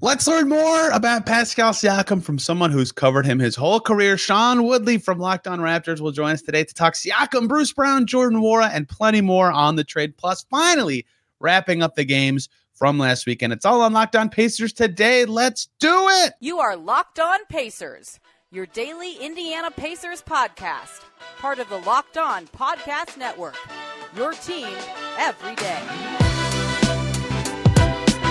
Let's learn more about Pascal Siakam from someone who's covered him his whole career. Sean Woodley from Locked On Raptors will join us today to talk Siakam, Bruce Brown, Jordan Nwora, and plenty more on the trade. Plus, finally wrapping up the games from last weekend. It's all on Locked On Pacers today. Let's do it. You are Locked On Pacers, your daily Indiana Pacers podcast, part of the Locked On Podcast Network. Your team every day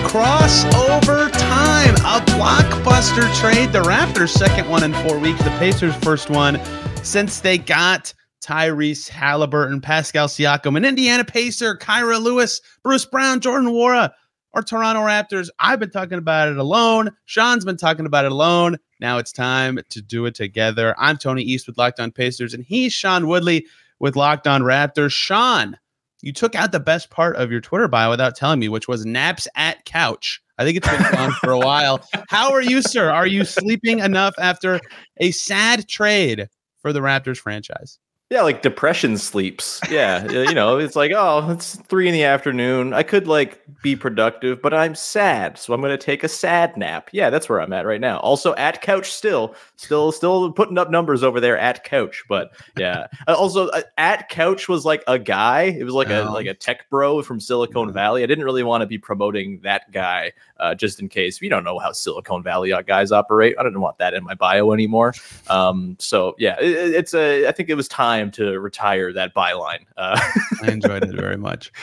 crossover time. A blockbuster trade. The Raptors' second one in four weeks. The Pacers' first one since they got Tyrese Haliburton, Pascal Siakam, an Indiana Pacer, Kira Lewis, Bruce Brown, Jordan Nwora, or Toronto Raptors. I've been talking about it alone. Sean's been talking about it alone. Now it's time to do it together. I'm Tony East with Locked On Pacers, and he's Sean Woodley with Locked On Raptors. Sean, you took out the best part of your Twitter bio without telling me, which was naps at couch. I think it's been gone for a while. How are you, sir? Are you sleeping enough after a sad trade for the Raptors franchise? Yeah, like depression sleeps. Yeah, you know, it's like, oh, it's three in the afternoon. I could like be productive, but I'm sad, so I'm going to take a sad nap. Yeah, that's where I'm at right now. Also at couch, still, still, still putting up numbers over there at couch. But yeah, uh, also uh, at couch was like a guy. It was like oh. a like a tech bro from Silicon Valley. I didn't really want to be promoting that guy, uh, just in case. We don't know how Silicon Valley uh, guys operate. I didn't want that in my bio anymore. Um, so yeah, it, it's a. I think it was time time to retire that byline. Uh, I enjoyed it very much.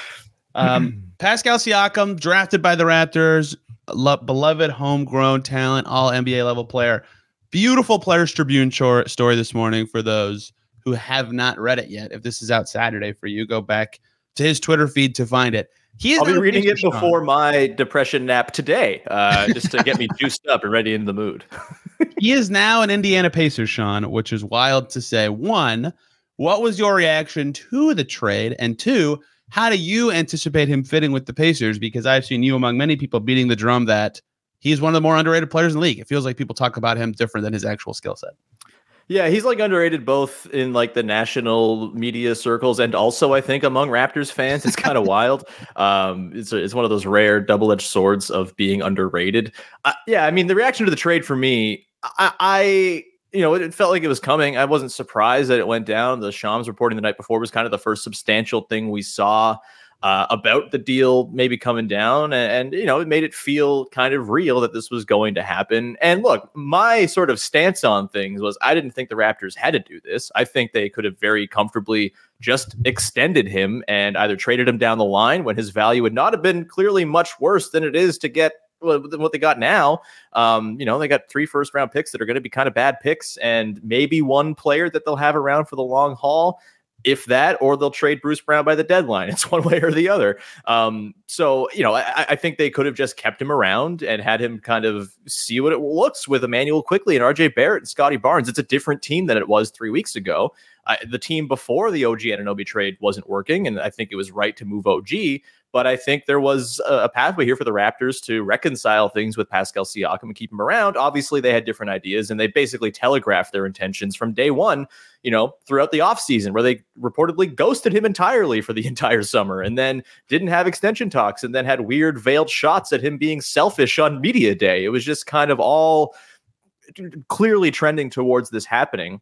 Um, Pascal Siakam, drafted by the Raptors, lo- beloved homegrown talent, all NBA level player. Beautiful Players Tribune short story this morning for those who have not read it yet. If this is out Saturday for you, go back to his Twitter feed to find it. He I'll be reading it before my depression nap today, uh, just to get me juiced up and ready in the mood. he is now an Indiana Pacers, Sean, which is wild to say. One, what was your reaction to the trade? And two, how do you anticipate him fitting with the Pacers? Because I've seen you among many people beating the drum that he's one of the more underrated players in the league. It feels like people talk about him different than his actual skill set. Yeah, he's like underrated both in like the national media circles and also I think among Raptors fans. It's kind of wild. Um, it's, it's one of those rare double edged swords of being underrated. Uh, yeah, I mean the reaction to the trade for me, I, I you know, it felt like it was coming. I wasn't surprised that it went down. The Shams reporting the night before was kind of the first substantial thing we saw uh, about the deal maybe coming down. And, and, you know, it made it feel kind of real that this was going to happen. And look, my sort of stance on things was I didn't think the Raptors had to do this. I think they could have very comfortably just extended him and either traded him down the line when his value would not have been clearly much worse than it is to get what they got now. Um, you know, they got three first round picks that are going to be kind of bad picks, and maybe one player that they'll have around for the long haul. If that, or they'll trade Bruce Brown by the deadline. It's one way or the other. Um, so, you know, I, I, think they could have just kept him around and had him kind of see what it looks with Immanuel Quickley and RJ Barrett and Scottie Barnes. It's a different team than it was three weeks ago. Uh, the team before the OG Anunoby trade wasn't working, and I think it was right to move OG. But I think there was a, pathway here for the Raptors to reconcile things with Pascal Siakam and keep him around. Obviously, they had different ideas and they basically telegraphed their intentions from day one, you know, throughout the offseason, where they reportedly ghosted him entirely for the entire summer and then didn't have extension talks and then had weird veiled shots at him being selfish on media day. It was just kind of all clearly trending towards this happening.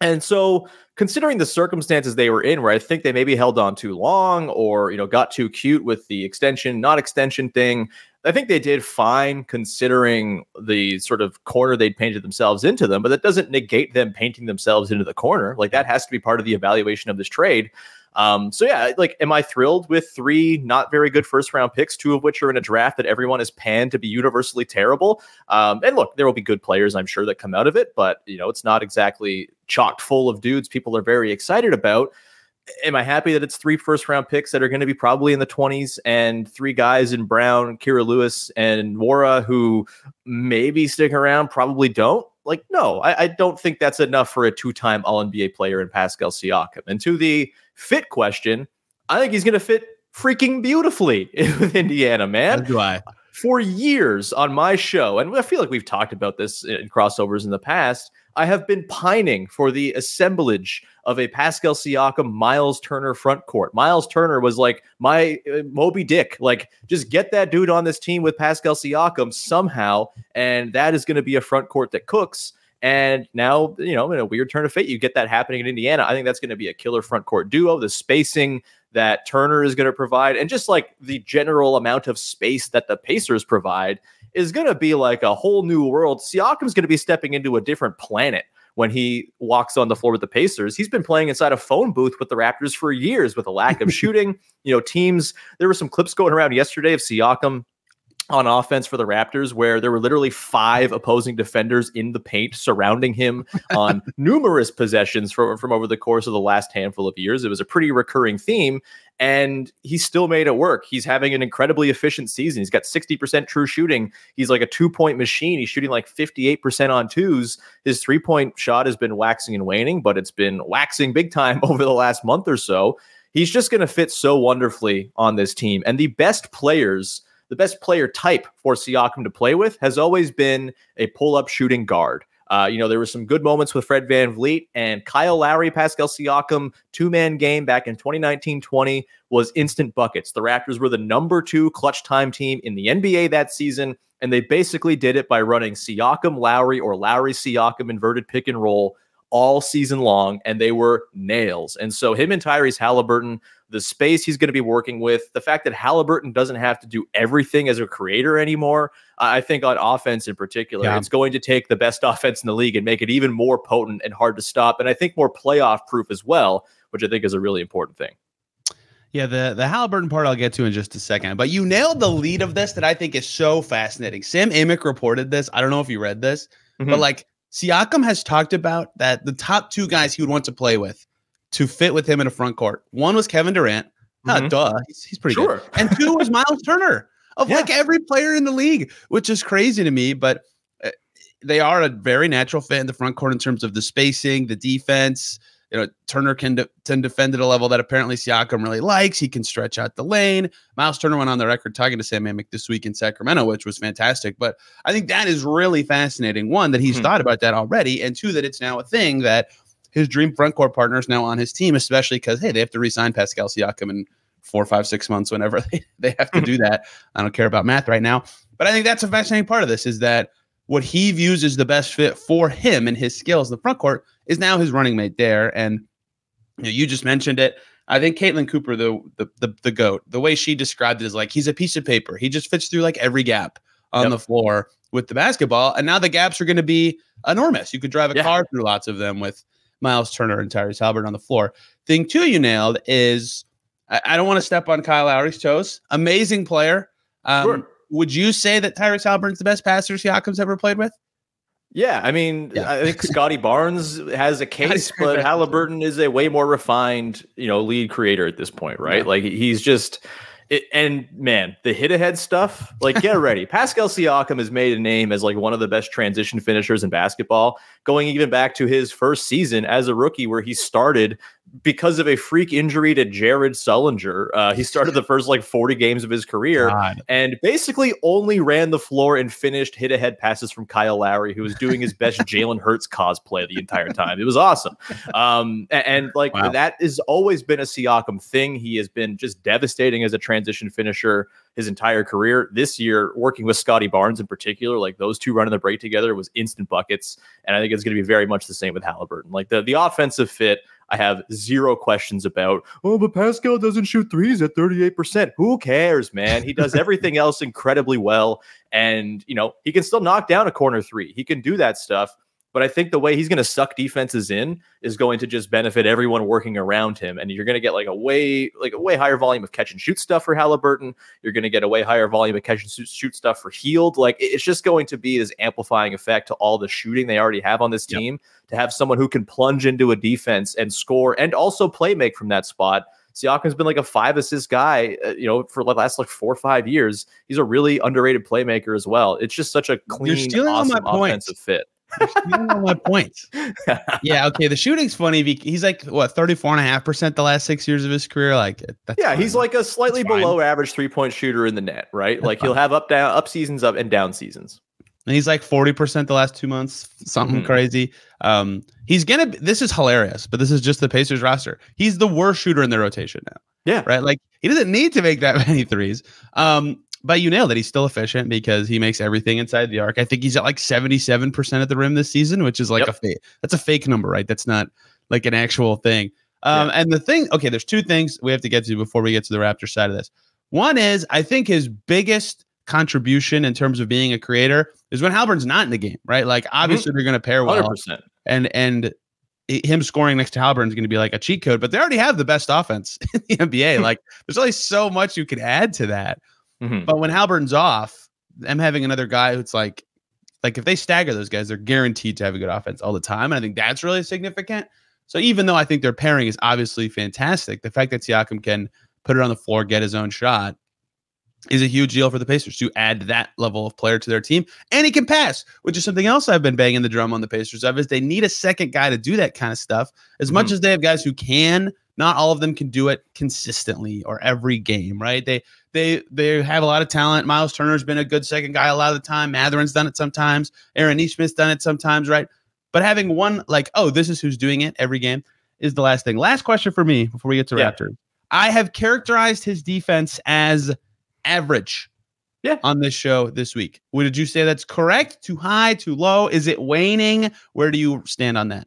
And so, considering the circumstances they were in, where I think they maybe held on too long or, you know, got too cute with the extension, not extension thing, I think they did fine considering the sort of corner they'd painted themselves into them, but that doesn't negate them painting themselves into the corner. Like that has to be part of the evaluation of this trade. Um, so yeah, like, am I thrilled with three not very good first round picks, two of which are in a draft that everyone has panned to be universally terrible? Um, and look, there will be good players, I'm sure, that come out of it, but you know, it's not exactly chocked full of dudes people are very excited about. Am I happy that it's three first round picks that are going to be probably in the 20s and three guys in Brown, Kira Lewis, and Nwora who maybe stick around, probably don't? Like, no, I, I don't think that's enough for a two time All NBA player in Pascal Siakam. And to the fit question, I think he's going to fit freaking beautifully with Indiana, man. do I. for years on my show, and I feel like we've talked about this in crossovers in the past. I have been pining for the assemblage of a Pascal Siakam, Miles Turner front court. Miles Turner was like my uh, Moby Dick. Like, just get that dude on this team with Pascal Siakam somehow, and that is going to be a front court that cooks. And now, you know, in a weird turn of fate, you get that happening in Indiana. I think that's going to be a killer front court duo. The spacing that Turner is going to provide, and just like the general amount of space that the Pacers provide, is going to be like a whole new world. Siakam's going to be stepping into a different planet when he walks on the floor with the Pacers. He's been playing inside a phone booth with the Raptors for years with a lack of shooting. You know, teams, there were some clips going around yesterday of Siakam on offense for the Raptors where there were literally five opposing defenders in the paint surrounding him on numerous possessions from, from over the course of the last handful of years. It was a pretty recurring theme, and he still made it work. He's having an incredibly efficient season. He's got 60% true shooting. He's like a two point machine. He's shooting like 58% on twos. His three point shot has been waxing and waning, but it's been waxing big time over the last month or so. He's just going to fit so wonderfully on this team. And the best players the best player type for Siakam to play with has always been a pull up shooting guard. Uh, you know, there were some good moments with Fred Van VanVleet and Kyle Lowry, Pascal Siakam, two man game back in 2019 20 was instant buckets. The Raptors were the number two clutch time team in the NBA that season, and they basically did it by running Siakam, Lowry, or Lowry, Siakam inverted pick and roll all season long, and they were nails. And so, him and Tyrese Haliburton the space he's going to be working with, the fact that Haliburton doesn't have to do everything as a creator anymore. I think on offense in particular, yeah. it's going to take the best offense in the league and make it even more potent and hard to stop. And I think more playoff proof as well, which I think is a really important thing. Yeah, the the Haliburton part I'll get to in just a second. But you nailed the lead of this that I think is so fascinating. Sam Amick reported this. I don't know if you read this, mm-hmm. but like Siakam has talked about that the top two guys he would want to play with to fit with him in a front court. One was Kevin Durant. Mm-hmm. duh. He's, he's pretty sure. good. And two was Miles Turner of yeah. like every player in the league, which is crazy to me. But uh, they are a very natural fit in the front court in terms of the spacing, the defense. You know, Turner can, de- can defend at a level that apparently Siakam really likes. He can stretch out the lane. Miles Turner went on the record talking to Sam Amick this week in Sacramento, which was fantastic. But I think that is really fascinating. One, that he's hmm thought about that already, and two, that it's now a thing that his dream front court partner is now on his team, especially because hey, they have to resign Pascal Siakam in four, five, six months whenever they, they have to do that. I don't care about math right now. But I think that's a fascinating part of this is that what he views as the best fit for him and his skills in the front court is now his running mate there. And you, know, you just mentioned it. I think Caitlin Cooper, the, the the the goat, the way she described it is like he's a piece of paper. He just fits through like every gap on yep. the floor with the basketball. And now the gaps are going to be enormous. You could drive a yeah. car through lots of them with Miles Turner and Tyrese Haliburton on the floor. Thing two you nailed is I, I don't want to step on Kyle Lowry's toes. Amazing player. Um, sure. Would you say that Tyrese Haliburton's the best passer Siakam's ever played with? Yeah, I mean, yeah. I think Scottie Barnes has a case, but Haliburton is a way more refined, you know, lead creator at this point, right? Yeah. Like he's just it, and man, the hit ahead stuff, like get ready. Pascal Siakam has made a name as like one of the best transition finishers in basketball, going even back to his first season as a rookie, where he started because of a freak injury to Jared Sullinger. Uh, he started the first like 40 games of his career God. and basically only ran the floor and finished hit ahead passes from Kyle Lowry, who was doing his best Jalen Hurts cosplay the entire time. It was awesome. Um, and, and, like wow. that has always been a Siakam thing. He has been just devastating as a transition finisher his entire career. This year, working with Scottie Barnes in particular, like those two running the break together was instant buckets. And I think it's going to be very much the same with Haliburton. Like the, the offensive fit I have zero questions about, oh, but Pascal doesn't shoot threes at 38%. Who cares, man? He does everything else incredibly well. And, you know, he can still knock down a corner three. He can do that stuff. But I think the way he's going to suck defenses in is going to just benefit everyone working around him. And you're going to get like a way, like a way higher volume of catch and shoot stuff for Haliburton. You're going to get a way higher volume of catch and shoot stuff for Hield. Like it's just going to be this amplifying effect to all the shooting they already have on this team. Yep. To have someone who can plunge into a defense and score and also play make from that spot. Siakam's been like a five assist guy, uh, you know, for the last like four or five years. He's a really underrated playmaker as well. It's just such a clean, awesome offensive fit. Don't my points. yeah, okay. The shooting's funny. He's like what 34.5% the last six years of his career. Like that's Yeah, fine. he's like a slightly below average three-point shooter in the net, right? That's like fine. he'll have up down up seasons up and down seasons. And he's like 40% the last two months, something mm-hmm. crazy. Um, he's gonna this is hilarious, but this is just the Pacers roster. He's the worst shooter in their rotation now. Yeah. Right. Like he doesn't need to make that many threes. Um, but you nailed it. He's still efficient because he makes everything inside the arc. I think he's at like 77% at the rim this season, which is like yep. a fake. That's a fake number, right? That's not like an actual thing. Um, yeah. And the thing, okay, there's two things we have to get to before we get to the Raptor side of this. One is I think his biggest contribution in terms of being a creator is when Haliburton's not in the game, right? Like mm-hmm. obviously mm-hmm. they're going to pair well, 100%. and and him scoring next to Haliburton is going to be like a cheat code. But they already have the best offense in the NBA. like there's only so much you can add to that. Mm-hmm. But when Haliburton's off, them having another guy who's like, like if they stagger those guys, they're guaranteed to have a good offense all the time. And I think that's really significant. So even though I think their pairing is obviously fantastic, the fact that Siakam can put it on the floor, get his own shot, is a huge deal for the Pacers to add that level of player to their team. And he can pass, which is something else I've been banging the drum on the Pacers of is they need a second guy to do that kind of stuff. As mm-hmm. much as they have guys who can, not all of them can do it consistently or every game, right? They they they have a lot of talent. Miles Turner's been a good second guy a lot of the time. Mathurin's done it sometimes. Aaron Nesmith's done it sometimes, right? But having one like, oh, this is who's doing it every game is the last thing. Last question for me before we get to yeah. Raptors. I have characterized his defense as average yeah. on this show this week. Would you say that's correct? Too high, too low? Is it waning? Where do you stand on that?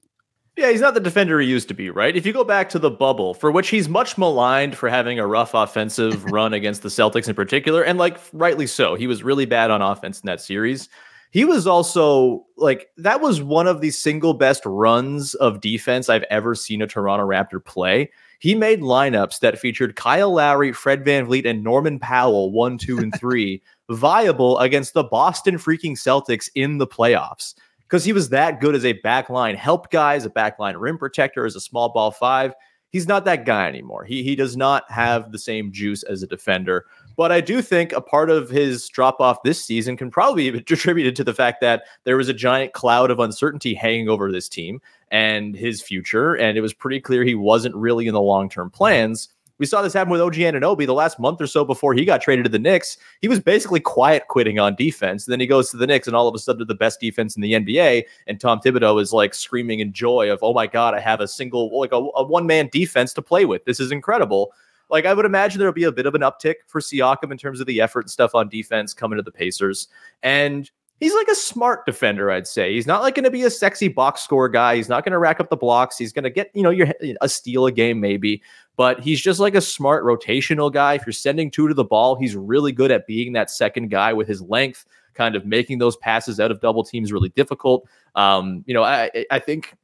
Yeah, he's not the defender he used to be, right? If you go back to the bubble, for which he's much maligned for having a rough offensive run against the Celtics in particular, and like rightly so, he was really bad on offense in that series. He was also like that was one of the single best runs of defense I've ever seen a Toronto Raptor play. He made lineups that featured Kyle Lowry, Fred VanVleet, and Norman Powell, one, two, and three, viable against the Boston freaking Celtics in the playoffs because he was that good as a backline help guy, as a backline rim protector, as a small ball five. He's not that guy anymore. He he does not have the same juice as a defender. But I do think a part of his drop off this season can probably be attributed to the fact that there was a giant cloud of uncertainty hanging over this team and his future. And it was pretty clear he wasn't really in the long term plans. We saw this happen with OG Anunoby the last month or so before he got traded to the Knicks. He was basically quiet quitting on defense. And then he goes to the Knicks, and all of a sudden, the best defense in the NBA. And Tom Thibodeau is like screaming in joy of, "Oh my God, I have a single like a, a one man defense to play with. This is incredible." Like I would imagine there'll be a bit of an uptick for Siakam in terms of the effort and stuff on defense coming to the Pacers. And he's like a smart defender, I'd say. He's not like going to be a sexy box score guy. He's not going to rack up the blocks. He's going to get, you know, your a steal a game maybe, but he's just like a smart rotational guy. If you're sending two to the ball, he's really good at being that second guy with his length, kind of making those passes out of double teams really difficult. Um, you know, I I think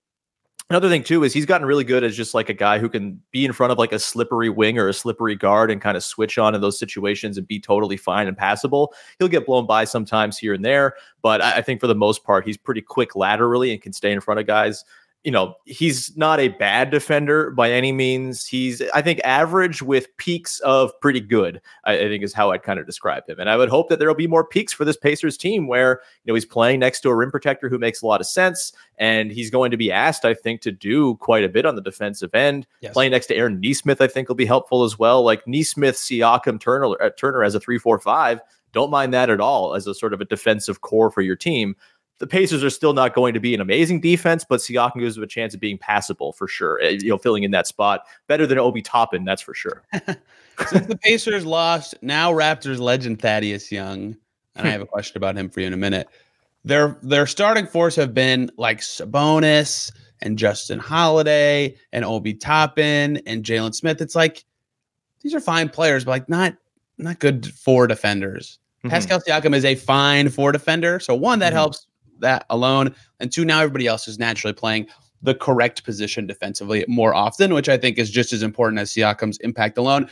Another thing too is he's gotten really good as just like a guy who can be in front of like a slippery wing or a slippery guard and kind of switch on in those situations and be totally fine and passable. He'll get blown by sometimes here and there, but I think for the most part he's pretty quick laterally and can stay in front of guys you know, he's not a bad defender by any means. He's, I think, average with peaks of pretty good, I, I, think is how I'd kind of describe him. And I would hope that there will be more peaks for this Pacers team where, you know, he's playing next to a rim protector who makes a lot of sense. And he's going to be asked, I think, to do quite a bit on the defensive end. Yes. Playing next to Aaron Nesmith, I think, will be helpful as well. Like Nesmith, Siakam, Turner, uh, Turner as a three, four, five. Don't mind that at all as a sort of a defensive core for your team the Pacers are still not going to be an amazing defense, but Siakam gives them a chance of being passable for sure. Eh, you know, filling in that spot better than Obi Toppin, that's for sure. Since the Pacers lost, now Raptors legend Thaddeus Young, and I have a question about him for you in a minute. Their their starting force have been like Sabonis and Justin Holiday and Obi Toppin and Jalen Smith. It's like these are fine players, but like not not good four defenders. Mm-hmm. Pascal Siakam is a fine four defender. So one that mm-hmm. helps that alone. And two, now everybody else is naturally playing the correct position defensively more often, which I think is just as important as Siakam's impact alone.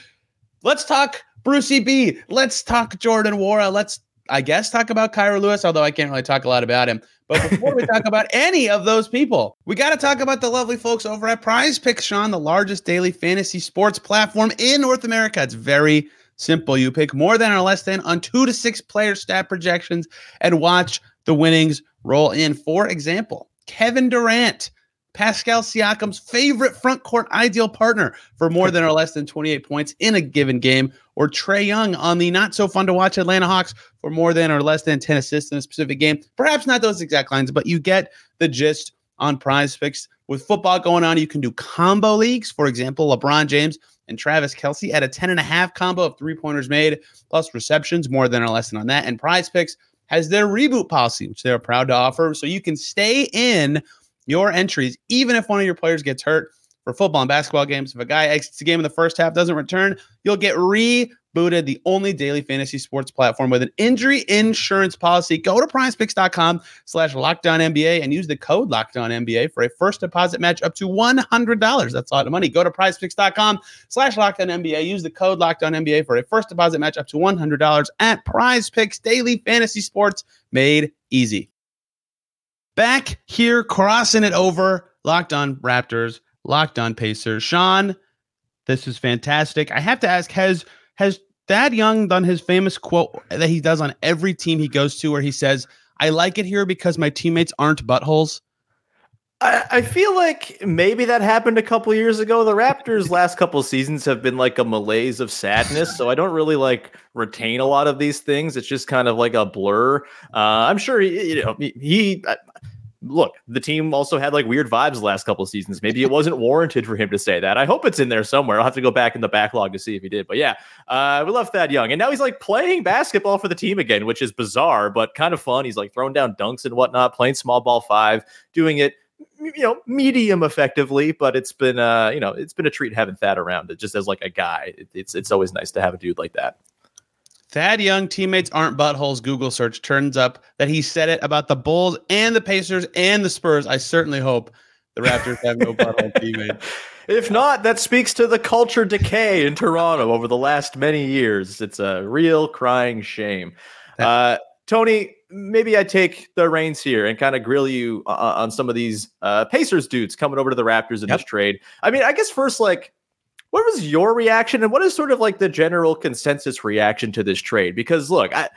Let's talk Brucey B. Let's talk Jordan Nwora. Let's, I guess, talk about Kira Lewis, although I can't really talk a lot about him. But before we talk about any of those people, we got to talk about the lovely folks over at Prize Picks, Sean, the largest daily fantasy sports platform in North America. It's very simple. You pick more than or less than on two to six player stat projections and watch the winnings roll in. For example, Kevin Durant, Pascal Siakam's favorite front court ideal partner for more than or less than 28 points in a given game, or Trae Young on the not so fun to watch Atlanta Hawks for more than or less than 10 assists in a specific game. Perhaps not those exact lines, but you get the gist on prize picks. With football going on, you can do combo leagues. For example, LeBron James and Travis Kelce at a 10 and a half combo of three pointers made plus receptions, more than or less than on that. And prize picks has their reboot policy, which they're proud to offer. So you can stay in your entries, even if one of your players gets hurt for football and basketball games. If a guy exits the game in the first half, doesn't return, you'll get rebooted. The only daily fantasy sports platform with an injury insurance policy. Go to prizepicks.com slash lockedon NBA and use the code lockedon NBA for a first deposit match up to $100. That's a lot of money. Go to prizepicks.com slash lockedon NBA. Use the code lockedon NBA for a first deposit match up to $100 at prize picks daily fantasy sports made easy. Back here, crossing it over, locked on Raptors, locked on Pacers. Sean, this is fantastic. I have to ask, has has Thad Young done his famous quote that he does on every team he goes to where he says, I like it here because my teammates aren't buttholes? I, I feel like maybe that happened a couple years ago. The Raptors' last couple seasons have been like a malaise of sadness, so I don't really like retain a lot of these things. It's just kind of like a blur. Uh, I'm sure he, you know he. Look, the team also had like weird vibes the last couple of seasons. Maybe it wasn't warranted for him to say that. I hope it's in there somewhere. I'll have to go back in the backlog to see if he did. But yeah, uh, we love Thad Young. And now he's like playing basketball for the team again, which is bizarre, but kind of fun. He's like throwing down dunks and whatnot, playing small ball five, doing it you know medium effectively but it's been uh you know it's been a treat having Thad around it just as like a guy it, it's it's always nice to have a dude like that Thad Young teammates aren't buttholes. Google search turns up that he said it about the Bulls and the Pacers and the Spurs. I certainly hope the Raptors have no butthole teammates. If not, that speaks to the culture decay in Toronto over the last many years. It's a real crying shame. Uh, Tony, maybe I take the reins here and kind of grill you uh, on some of these uh, Pacers dudes coming over to the Raptors in yep. this trade. I mean, I guess first, like, what was your reaction and what is sort of like the general consensus reaction to this trade? Because look, I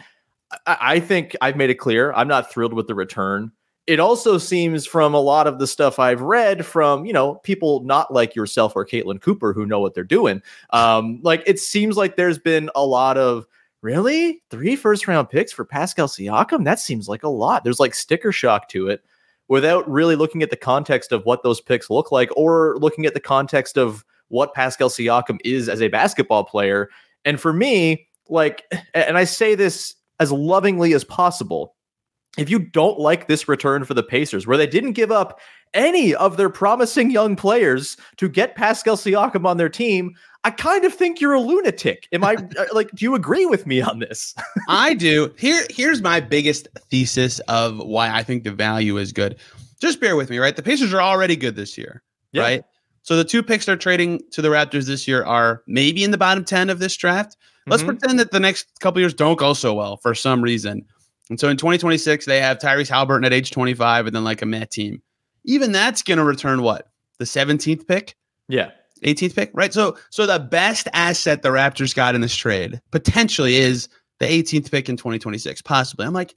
I think I've made it clear I'm not thrilled with the return. It also seems from a lot of the stuff I've read from, you know, people not like yourself or Caitlin Cooper who know what they're doing. Um, like it seems like there's been a lot of really three first round picks for Pascal Siakam. That seems like a lot. There's like sticker shock to it without really looking at the context of what those picks look like or looking at the context of what Pascal Siakam is as a basketball player. And for me, like, and I say this as lovingly as possible. If you don't like this return for the Pacers, where they didn't give up any of their promising young players to get Pascal Siakam on their team, I kind of think you're a lunatic. Am I uh, like, do you agree with me on this? I do. Here, here's my biggest thesis of why I think the value is good. Just bear with me, right? The Pacers are already good this year, yeah. right? So the two picks they're trading to the Raptors this year are maybe in the bottom 10 of this draft. Let's mm-hmm. pretend that the next couple years don't go so well for some reason. And so in 2026, they have Tyrese Haliburton at age 25 and then like a Met team. Even that's going to return what? The 17th pick? Yeah. 18th pick, right? So so the best asset the Raptors got in this trade potentially is the 18th pick in 2026, possibly. I'm like,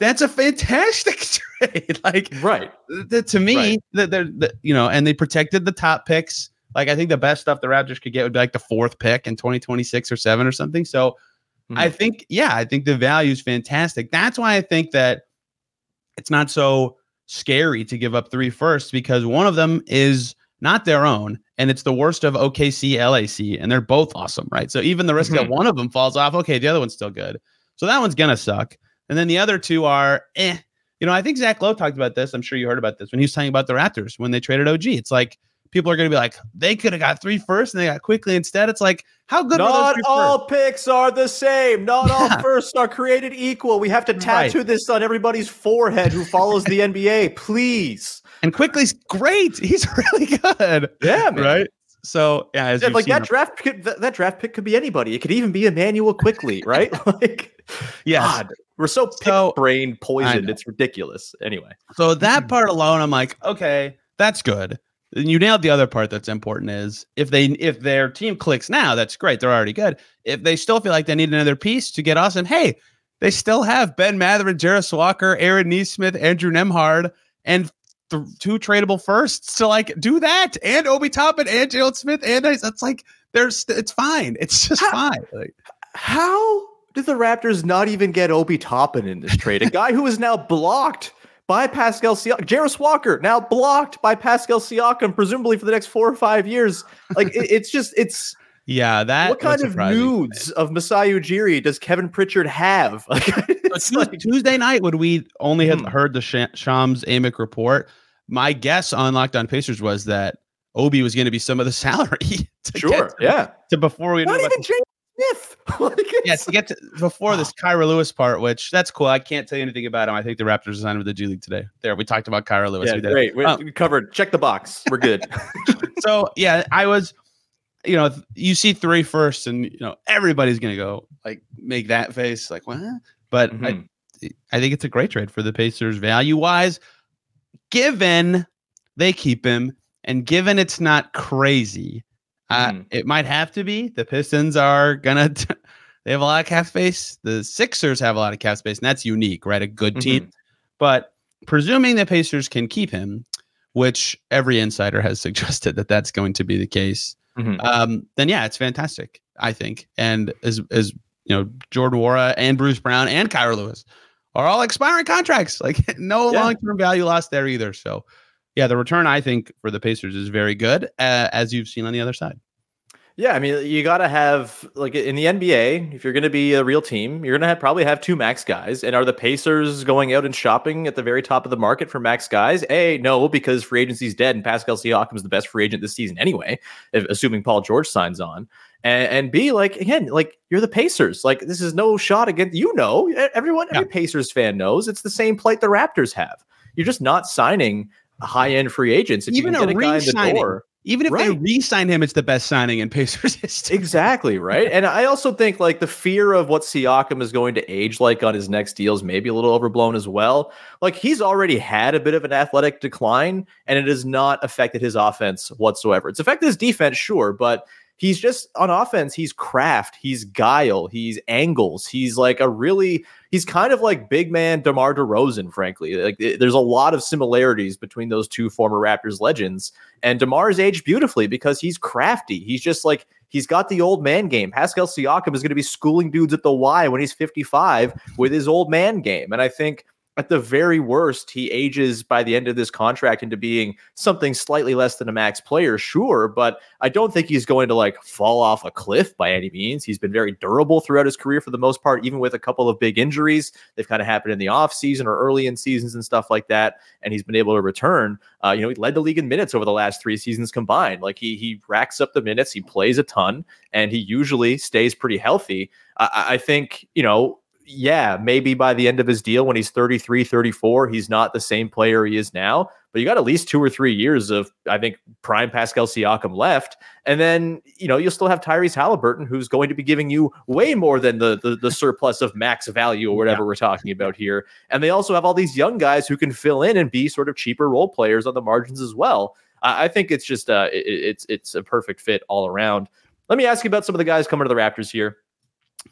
that's a fantastic trade. like, right. Th- to me, right. that they're, you know, and they protected the top picks. Like, I think the best stuff the Raptors could get would be like the fourth pick in 2026 or seven or something. So, mm-hmm. I think, yeah, I think the value is fantastic. That's why I think that it's not so scary to give up three firsts because one of them is not their own and it's the worst of OKC, LAC, and they're both awesome, right? So even the risk mm-hmm. that one of them falls off, okay, the other one's still good. So that one's gonna suck. And then the other two are eh. You know, I think Zach Lowe talked about this. I'm sure you heard about this when he was talking about the Raptors when they traded OG. It's like people are going to be like, they could have got three first and they got Quickley instead. It's like, how good Not all first? picks are the same. Not yeah. all firsts are created equal. We have to tattoo right. this on everybody's forehead who follows the NBA, please. And Quickley's great. He's really good. Yeah, man. Right. So yeah, yeah like that him. draft pick, that, that, draft pick could be anybody. It could even be Immanuel Quickley, right? like, yeah, we're so, so brain poisoned. It's ridiculous. Anyway, so that part alone, I'm like, okay, that's good. And you nailed the other part that's important is if they if their team clicks now, that's great. They're already good. If they still feel like they need another piece to get awesome, hey, they still have Ben Mathurin, Jarace Walker, Aaron Nesmith, Andrew Nembhard, and th- two tradable firsts to like do that, and Obi Toppin and Jalen Smith, and it's like there's it's fine. It's just How- fine. Like, How did the Raptors not even get Obi Toppin in this trade? A guy who is now blocked by Pascal Siakam. Jarace Walker now blocked by Pascal Siakam, presumably for the next four or five years. Like it- it's just it's yeah, that what kind of nudes of Masai Ujiri does Kevin Pritchard have? Like, it's like- Tuesday night when we only had Hmm. heard the Shams Amick report, my guess on Locked On Pacers was that Obi was going to be some of the salary. sure, to- yeah. To before we Not even James Smith. Like, it's- yeah, to get to before this Kira Lewis part, which that's cool. I can't tell you anything about him. I think the Raptors signed him with the G League today. There, we talked about Kira Lewis. yeah, We did. great. We Um, we covered. Check the box. We're good. So yeah, I was, you know, you see three first, and you know everybody's gonna go like make that face, like what? But I, Mhm. I think it's a great trade for the Pacers value wise, given they keep him, and given it's not crazy. Uh, it might have to be. The Pistons are gonna. T- they have a lot of cap space. The Sixers have a lot of cap space, and that's unique, right? A good team. But presuming the Pacers can keep him, which every insider has suggested that that's going to be the case, Mhm. um, then yeah, it's fantastic. I think, and as as you know, Jordan Nwora and Bruce Brown and Kira Lewis are all expiring contracts. Like no Yeah. long term value lost there either. So yeah, the return I think for the Pacers is very good, uh, as you've seen on the other side. Yeah, I mean, you got to have like in the NBA, if you're going to be a real team, you're going to have probably have two max guys. And are the Pacers going out and shopping at the very top of the market for max guys? A, no, because free agency's dead and Pascal Siakam is the best free agent this season anyway, if, assuming Paul George signs on. And, and B, like again, like you're the Pacers. Like this is no shot against you know everyone. Every Pacers fan knows it's the same plight the Raptors have. You're just not signing high end free agents. If Even you a get a guy in the re-signing. door. Even if they Right. re-sign him, it's the best signing in Pacers history. Exactly, right? and I also think like the fear of what Siakam is going to age like on his next deal is maybe a little overblown as well. Like he's already had a bit of an athletic decline and it has not affected his offense whatsoever. It's affected his defense, sure, but he's just on offense, he's craft, he's guile, he's angles, he's like a really he's kind of like big man DeMar DeRozan, frankly. Like it- there's a lot of similarities between those two former Raptors legends. And DeMar's aged beautifully because he's crafty. He's just like he's got the old man game. Pascal Siakam is going to be schooling dudes at the Y when he's 55 with his old man game. And I think at the very worst, he ages by the end of this contract into being something slightly less than a max player, sure, but I don't think he's going to like fall off a cliff by any means. He's been very durable throughout his career for the most part, even with a couple of big injuries. They've kind of happened in the off season or early in seasons and stuff like that. And he's been able to return. Uh, you know, he led the league in minutes over the last three seasons combined. Like he he racks up the minutes, he plays a ton, and he usually stays pretty healthy. I I think, you know, yeah, maybe by the end of his deal when he's 33, 34, he's not the same player he is now. But you got at least two or three years of, I think, prime Pascal Siakam left. And then, you know, you'll still have Tyrese Haliburton, who's going to be giving you way more than the the, the surplus of max value or whatever we're talking about here. And they also have all these young guys who can fill in and be sort of cheaper role players on the margins as well. I, I think it's just uh, it- it's it's a perfect fit all around. Let me ask you about some of the guys coming to the Raptors here.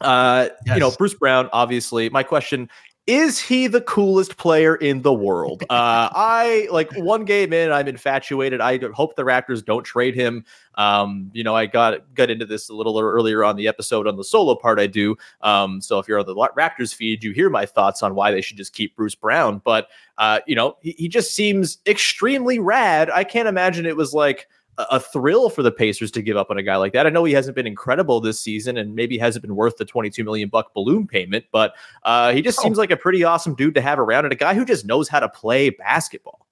Uh, you know, Bruce Brown, obviously. My question is he the coolest player in the world? Uh, I like one game in, I'm infatuated. I hope the Raptors don't trade him. Um, you know, I got got into this a little earlier on the episode on the solo part I do. Um, so if you're on the Raptors feed, you hear my thoughts on why they should just keep Bruce Brown. But uh, you know, he, he just seems extremely rad. I can't imagine it was like a- thrill for the Pacers to give up on a guy like that. I know he hasn't been incredible this season and maybe hasn't been worth the 22 million buck balloon payment, but uh, he just Oh. seems like a pretty awesome dude to have around and a guy who just knows how to play basketball.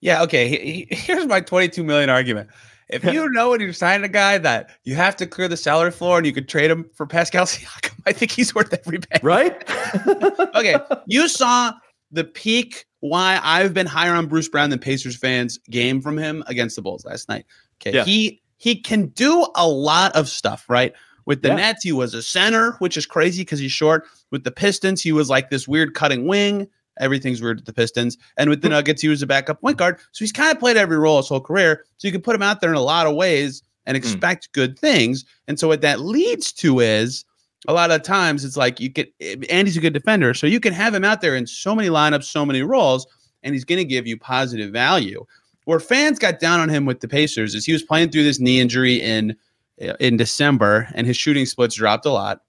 Yeah, okay. he- he- here's my 22 million argument. If you know when you're signing a guy that you have to clear the salary floor and you could trade him for Pascal Siakam, I think he's worth every penny. Right? Okay, you saw the peak why I've been higher on Bruce Brown than Pacers fans game from him against the Bulls last night. Okay, Yeah. he he can do a lot of stuff, right? With the Yeah. Nets, he was a center, which is crazy because he's short. With the Pistons, he was like this weird cutting wing. Everything's weird with the Pistons. And with the hmm. Nuggets, he was a backup point guard. So he's kind of played every role his whole career. So you can put him out there in a lot of ways and hmm. expect good things. And so what that leads to is a lot of times it's like you get eh, Andy's a good defender, so you can have him out there in so many lineups, so many roles, and he's going to give you positive value. Where fans got down on him with the Pacers is he was playing through this knee injury in eh, in December, and his shooting splits dropped a lot.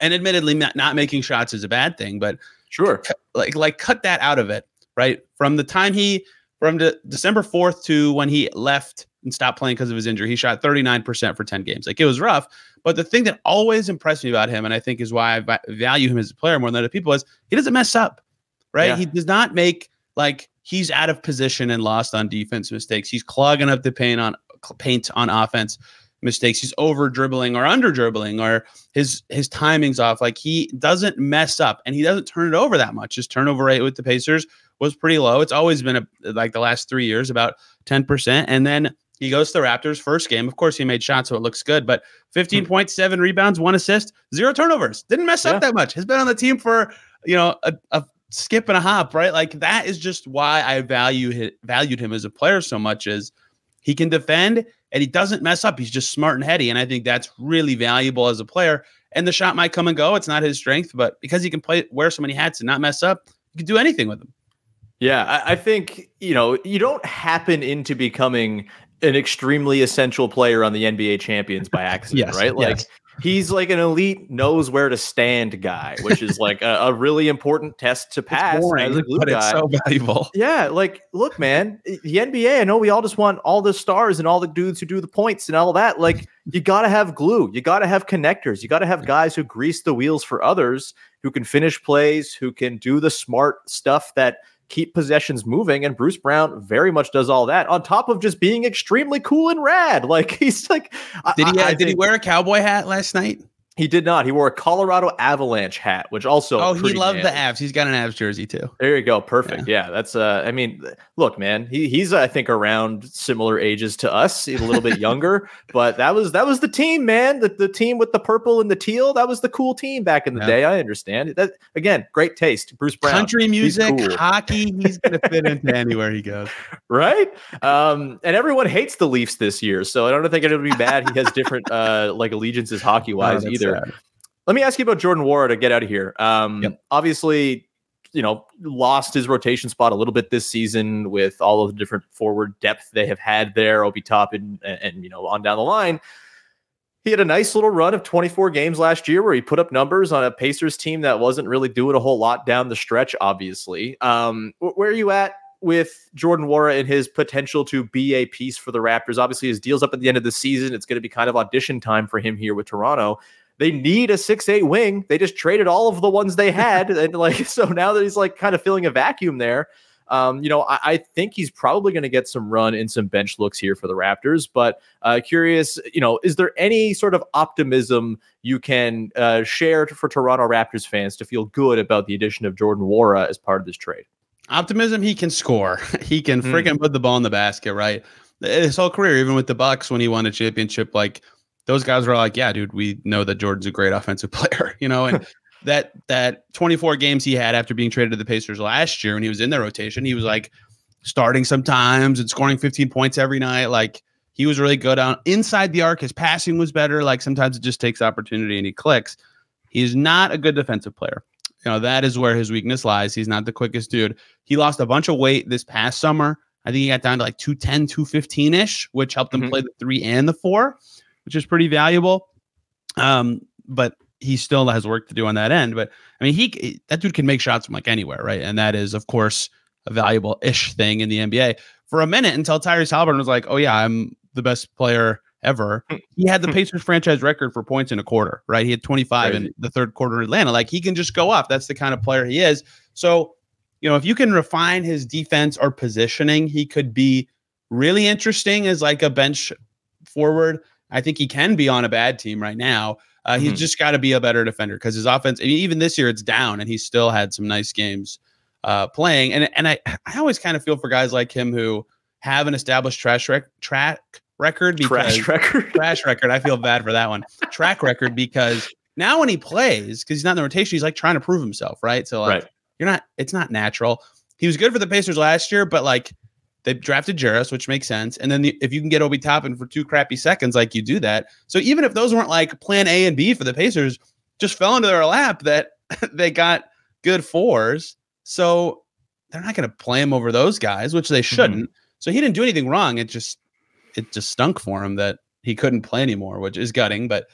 And admittedly, not, not making shots is a bad thing, but sure, like like cut that out of it, right? From the time he from de- December fourth to when he left and stopped playing because of his injury, he shot thirty nine percent for ten games. Like it was rough, but the thing that always impressed me about him, and I think is why I value him as a player more than other people, is he doesn't mess up, right? Yeah. He does not make like he's out of position and lost on defense mistakes. He's clogging up the paint on paint on offense mistakes. He's over dribbling or under dribbling or his his timing's off. Like he doesn't mess up and he doesn't turn it over that much. His turnover rate with the Pacers was pretty low. It's always been a, like the last three years about 10%. And then he goes to the Raptors first game. Of course, he made shots, so it looks good. But 15.7 hmm. rebounds, one assist, zero turnovers. Didn't mess yeah. up that much. Has been on the team for you know a, a, skip and a hop, right? Like that is just why I value his, valued him as a player so much. Is he can defend and he doesn't mess up. He's just smart and heady, and I think that's really valuable as a player. And the shot might come and go. It's not his strength, but because he can play wear so many hats and not mess up, you can do anything with him. Yeah, I, I think you know you don't happen into becoming an extremely essential player on the NBA champions by accident, yes, right? Like yes. he's like an elite knows where to stand guy, which is like a, a really important test to pass. Boring, but guy. it's so valuable. Yeah, like look, man, the NBA. I know we all just want all the stars and all the dudes who do the points and all that. Like you got to have glue, you got to have connectors, you got to have guys who grease the wheels for others, who can finish plays, who can do the smart stuff that keep possessions moving. And Bruce Brown very much does all that on top of just being extremely cool and rad. Like he's like, did he, I, I uh, did think, he wear a cowboy hat last night? He did not. He wore a Colorado Avalanche hat, which also oh, he loved the Avs. He's got an Avs jersey too. There you go. Perfect. Yeah, yeah that's. Uh, I mean, look, man, he, he's I think around similar ages to us, a little bit younger, but that was that was the team, man. The, the team with the purple and the teal. That was the cool team back in the yeah. day. I understand that. Again, great taste. Bruce Brown, country music, cool. hockey. He's gonna fit into anywhere he goes, right? Um, and everyone hates the Leafs this year, so I don't think it'll be bad. He has different uh like allegiances hockey wise oh, either. Sad. Let me ask you about Jordan Nwora to get out of here. Um, yep. Obviously, you know, lost his rotation spot a little bit this season with all of the different forward depth they have had there, Obi Toppin, and you know, on down the line. He had a nice little run of 24 games last year where he put up numbers on a Pacers team that wasn't really doing a whole lot down the stretch, obviously. Um, where are you at with Jordan Nwora and his potential to be a piece for the Raptors? Obviously, his deal's up at the end of the season. It's going to be kind of audition time for him here with Toronto they need a six eight wing. They just traded all of the ones they had, and like so now that he's like kind of filling a vacuum there. Um, you know, I, I, think he's probably going to get some run in some bench looks here for the Raptors. But uh, curious, you know, is there any sort of optimism you can uh, share for Toronto Raptors fans to feel good about the addition of Jordan Nwora as part of this trade? Optimism, he can score. He can hmm. freaking mm. put the ball in the basket, right? His whole career, even with the Bucks, when he won a championship, like those guys were like, yeah, dude, we know that Jordan's a great offensive player, you know, and that that 24 games he had after being traded to the Pacers last year when he was in their rotation, he was like starting sometimes and scoring 15 points every night. Like he was really good on inside the arc. His passing was better. Like sometimes it just takes opportunity and he clicks. He's not a good defensive player. You know, that is where his weakness lies. He's not the quickest dude. He lost a bunch of weight this past summer. I think he got down to like 210, 215 ish, which helped him mm-hmm. play the three and the four which is pretty valuable. Um, but he still has work to do on that end. But I mean, he that dude can make shots from like anywhere, right? And that is, of course, a valuable ish thing in the NBA. For a minute until Tyrese Haliburton was like, "Oh yeah, I'm the best player ever." He had the. Pacers franchise record for points in a quarter, right? He had 25 Crazy. in the third quarter in Atlanta. Like he can just go off. That's the kind of player he is. So, you know, if you can refine his defense or positioning, he could be really interesting as like a bench forward. I think he can be on a bad team right now. Uh, mm-hmm. He's just got to be a better defender because his offense, I mean, even this year, it's down, and he still had some nice games uh, playing. And and I I always kind of feel for guys like him who have an established trash rec- track record because trash record trash record. I feel bad for that one. track record because now when he plays, because he's not in the rotation, he's like trying to prove himself, right? So like right. you're not, it's not natural. He was good for the Pacers last year, but like they drafted Jarace, which makes sense. And then the, if you can get Obi Toppin for two crappy seconds, like you do that. So even if those weren't like plan A and B for the Pacers, just fell into their lap that they got good fours. So they're not going to play him over those guys, which they shouldn't. Mm-hmm. So he didn't do anything wrong. It just it just stunk for him that he couldn't play anymore, which is gutting. But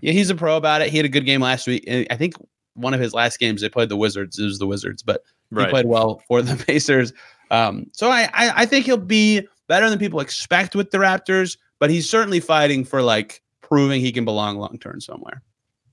yeah, he's a pro about it. He had a good game last week. I think one of his last games they played the Wizards. It was the Wizards, but right. he played well for the Pacers. Um, so I, I I think he'll be better than people expect with the Raptors, but he's certainly fighting for like proving he can belong long term somewhere.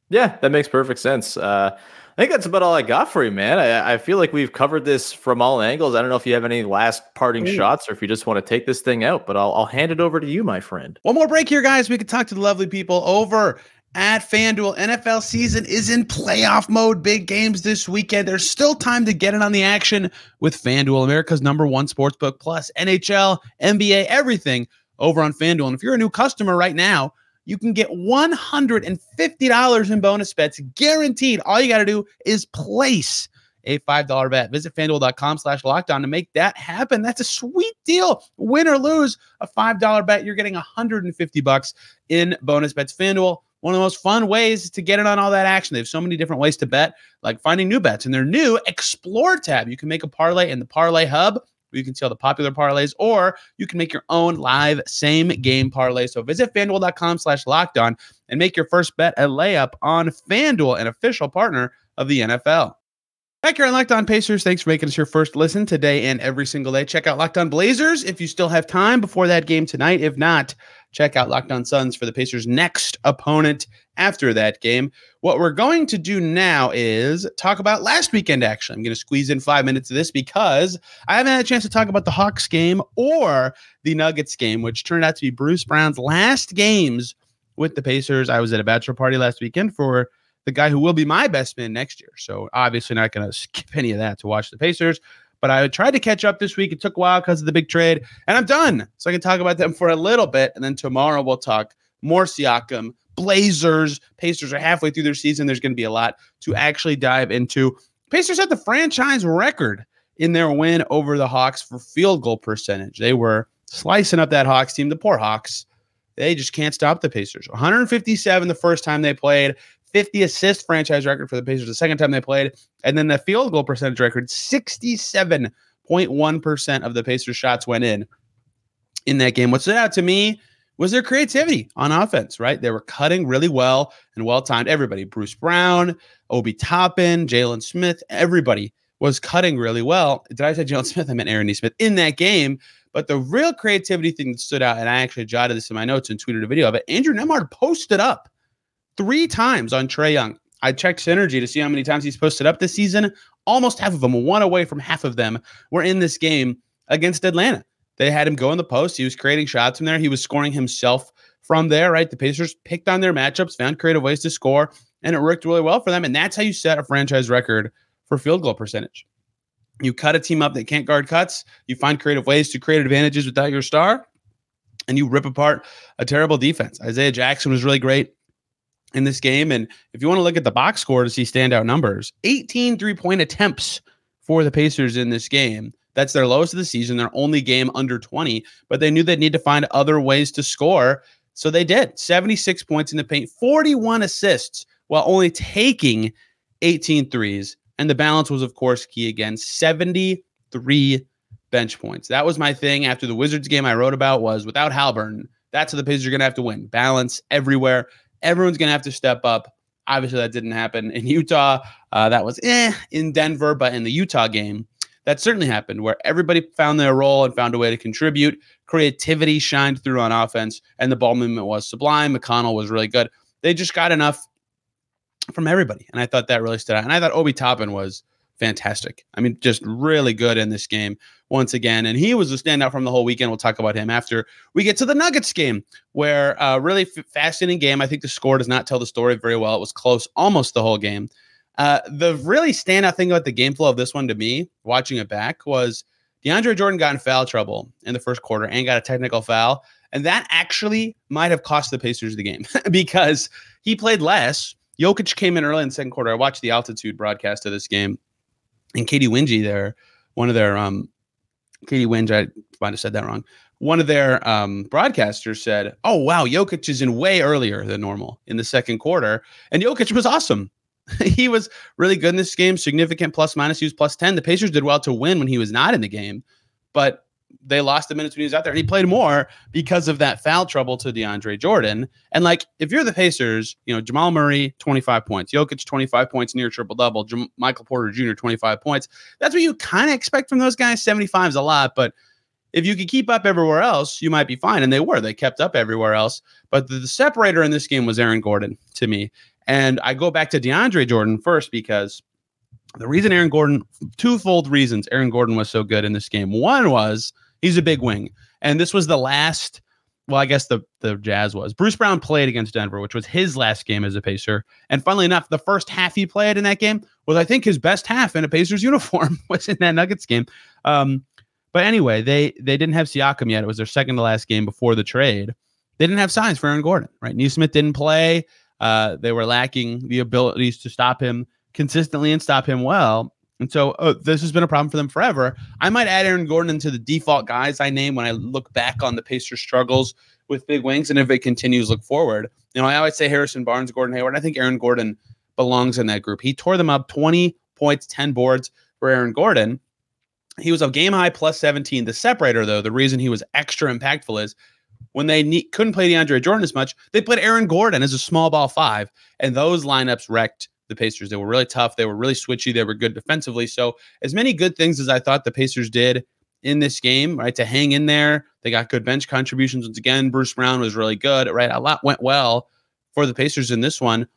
Yeah, that makes perfect sense. Uh, I think that's about all I got for you, man. I, I, feel like we've covered this from all angles. I don't know if you have any last parting Ooh. shots or if you just want to take this thing out, but I'll, I'll hand it over to you, my friend. One more break here, guys. We could talk to the lovely people over at FanDuel. NFL season is in playoff mode. Big games this weekend. There's still time to get in on the action with FanDuel, America's number one sportsbook, plus NHL, NBA, everything over on FanDuel. And if you're a new customer right now, you can get $150 in bonus bets guaranteed. All you got to do is place a $5 bet. Visit fanduel.com slash lockedon to make that happen. That's a sweet deal. Win or lose a $5 bet, you're getting 150 bucks in bonus bets. FanDuel, one of the most fun ways to get in on all that action. They have so many different ways to bet, like finding new bets. In their new Explore tab, you can make a parlay in the Parlay Hub you can see all the popular parlays, or you can make your own live same game parlay. So visit fanduel.com slash lockedon and make your first bet a layup on FanDuel, an official partner of the NFL. Back here on Locked On Pacers, thanks for making us your first listen today and every single day. Check out Locked On Blazers if you still have time before that game tonight. If not, check out Locked On Suns for the Pacers' next opponent after that game. What we're going to do now is talk about last weekend, actually. I'm going to squeeze in five minutes of this because I haven't had a chance to talk about the Hawks game or the Nuggets game, which turned out to be Bruce Brown's last games with the Pacers. I was at a bachelor party last weekend for the guy who will be my best man next year. So obviously not going to skip any of that to watch the Pacers. But I tried to catch up this week. It took a while because of the big trade, and I'm done. So I can talk about them for a little bit, and then tomorrow we'll talk more Siakam, Blazers. Pacers are halfway through their season. There's going to be a lot to actually dive into. Pacers had the franchise record in their win over the Hawks for field goal percentage. They were slicing up that Hawks team. The poor Hawks, they just can't stop the Pacers. 157 the first time they played, 50 assist franchise record for the Pacers the second time they played. And then the field goal percentage record 67.1% of the Pacers shots went in in that game. What stood out to me was their creativity on offense, right? They were cutting really well and well timed. Everybody, Bruce Brown, Obi Toppin, Jalen Smith, everybody was cutting really well. Did I say Jalen Smith? I meant Aaron Nesmith in that game. But the real creativity thing that stood out, and I actually jotted this in my notes and tweeted a video of it. Andrew Nembhard posted up three times on Trae Young. I checked Synergy to see how many times he's posted up this season. Almost half of them, one away from half of them, were in this game against Atlanta. They had him go in the post. He was creating shots from there. He was scoring himself from there, right? The Pacers picked on their matchups, found creative ways to score, and it worked really well for them. And that's how you set a franchise record for field goal percentage. You cut a team up that can't guard cuts, you find creative ways to create advantages without your star, and you rip apart a terrible defense. Isaiah Jackson was really great in this game. And if you want to look at the box score to see standout numbers, 18 three point attempts for the Pacers in this game. That's their lowest of the season, their only game under 20, but they knew they'd need to find other ways to score. So they did 76 points in the paint, 41 assists while only taking 18 threes. And the balance was, of course, key again 73 bench points. That was my thing after the Wizards game I wrote about was without Haliburton, that's what the Pacers are going to have to win. Balance everywhere. Everyone's going to have to step up. Obviously, that didn't happen in Utah. Uh, that was eh in Denver, but in the Utah game, that certainly happened where everybody found their role and found a way to contribute. Creativity shined through on offense, and the ball movement was sublime. McConnell was really good. They just got enough from everybody, and I thought that really stood out. And I thought Obi Toppin was fantastic. I mean, just really good in this game once again. And he was a standout from the whole weekend. We'll talk about him after we get to the Nuggets game, where uh, really f- fascinating game. I think the score does not tell the story very well. It was close almost the whole game. Uh, the really standout thing about the game flow of this one to me, watching it back, was DeAndre Jordan got in foul trouble in the first quarter and got a technical foul. And that actually might have cost the Pacers the game because he played less. Jokic came in early in the second quarter. I watched the altitude broadcast of this game and Katie Wingy, their one of their um, Katie Winge, I might have said that wrong. One of their um, broadcasters said, "Oh wow, Jokic is in way earlier than normal in the second quarter," and Jokic was awesome. he was really good in this game, significant plus minus. He was plus ten. The Pacers did well to win when he was not in the game, but they lost the minutes when he was out there, and he played more because of that foul trouble to DeAndre Jordan. And like, if you're the Pacers, you know Jamal Murray, 25 points, Jokic, 25 points, near triple double, J- Michael Porter Jr., 25 points. That's what you kind of expect from those guys. 75 is a lot, but if you could keep up everywhere else, you might be fine. And they were. They kept up everywhere else. But the, the separator in this game was Aaron Gordon to me. And I go back to DeAndre Jordan first because the reason Aaron Gordon, twofold reasons Aaron Gordon was so good in this game. One was he's a big wing. And this was the last, well, I guess the, the Jazz was. Bruce Brown played against Denver, which was his last game as a Pacer. And funnily enough, the first half he played in that game was, I think, his best half in a Pacers uniform was in that Nuggets game. Um, but anyway, they they didn't have Siakam yet. It was their second to last game before the trade. They didn't have signs for Aaron Gordon, right? Nesmith didn't play. Uh, they were lacking the abilities to stop him consistently and stop him well. And so uh, this has been a problem for them forever. I might add Aaron Gordon into the default guys I name when I look back on the Pacers' struggles with big wings. And if it continues, look forward. You know, I always say Harrison Barnes, Gordon Hayward. I think Aaron Gordon belongs in that group. He tore them up 20 points, 10 boards for Aaron Gordon. He was a game high plus 17. The separator, though, the reason he was extra impactful is when they couldn't play DeAndre Jordan as much, they put Aaron Gordon as a small ball five. And those lineups wrecked the Pacers. They were really tough. They were really switchy. They were good defensively. So, as many good things as I thought the Pacers did in this game, right, to hang in there, they got good bench contributions. Once again, Bruce Brown was really good, right? A lot went well for the Pacers in this one.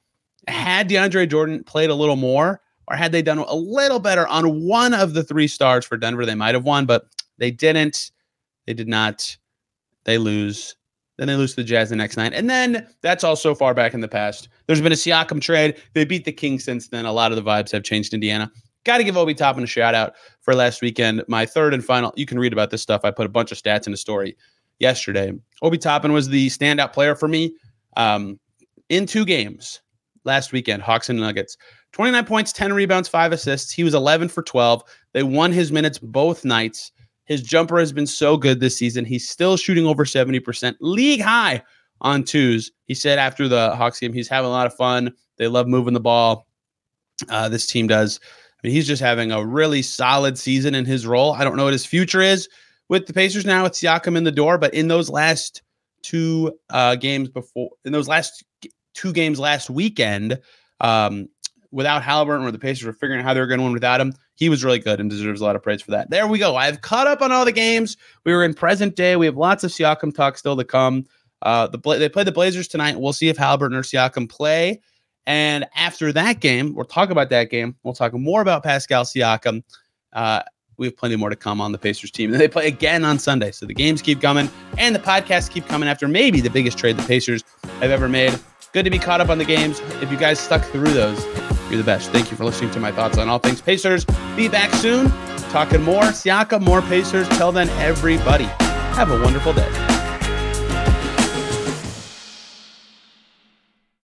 Had DeAndre Jordan played a little more, or had they done a little better on one of the three stars for Denver, they might have won, but they didn't. They did not. They lose. Then they lose to the Jazz the next night. And then that's all so far back in the past. There's been a Siakam trade. They beat the Kings since then. A lot of the vibes have changed Indiana. Got to give Obi Toppin a shout out for last weekend. My third and final, you can read about this stuff. I put a bunch of stats in the story yesterday. Obi Toppin was the standout player for me um, in two games last weekend, Hawks and Nuggets. 29 points, 10 rebounds, five assists. He was 11 for 12. They won his minutes both nights. His jumper has been so good this season. He's still shooting over 70%, league high on twos. He said after the Hawks game, he's having a lot of fun. They love moving the ball. Uh, this team does. I mean, he's just having a really solid season in his role. I don't know what his future is with the Pacers now with Siakam in the door, but in those last two uh, games before, in those last two games last weekend, um, without Haliburton, where the Pacers were figuring out how they were going to win without him, he was really good and deserves a lot of praise for that. There we go. I've caught up on all the games. We were in present day. We have lots of Siakam talk still to come. Uh, the they play the Blazers tonight. We'll see if Haliburton or Siakam play. And after that game, we'll talk about that game. We'll talk more about Pascal Siakam. Uh, we have plenty more to come on the Pacers team. And they play again on Sunday. So the games keep coming and the podcasts keep coming after maybe the biggest trade the Pacers have ever made. Good to be caught up on the games. If you guys stuck through those, you're the best. Thank you for listening to my thoughts on all things Pacers. Be back soon, talking more Siaka, more Pacers. Till then, everybody, have a wonderful day.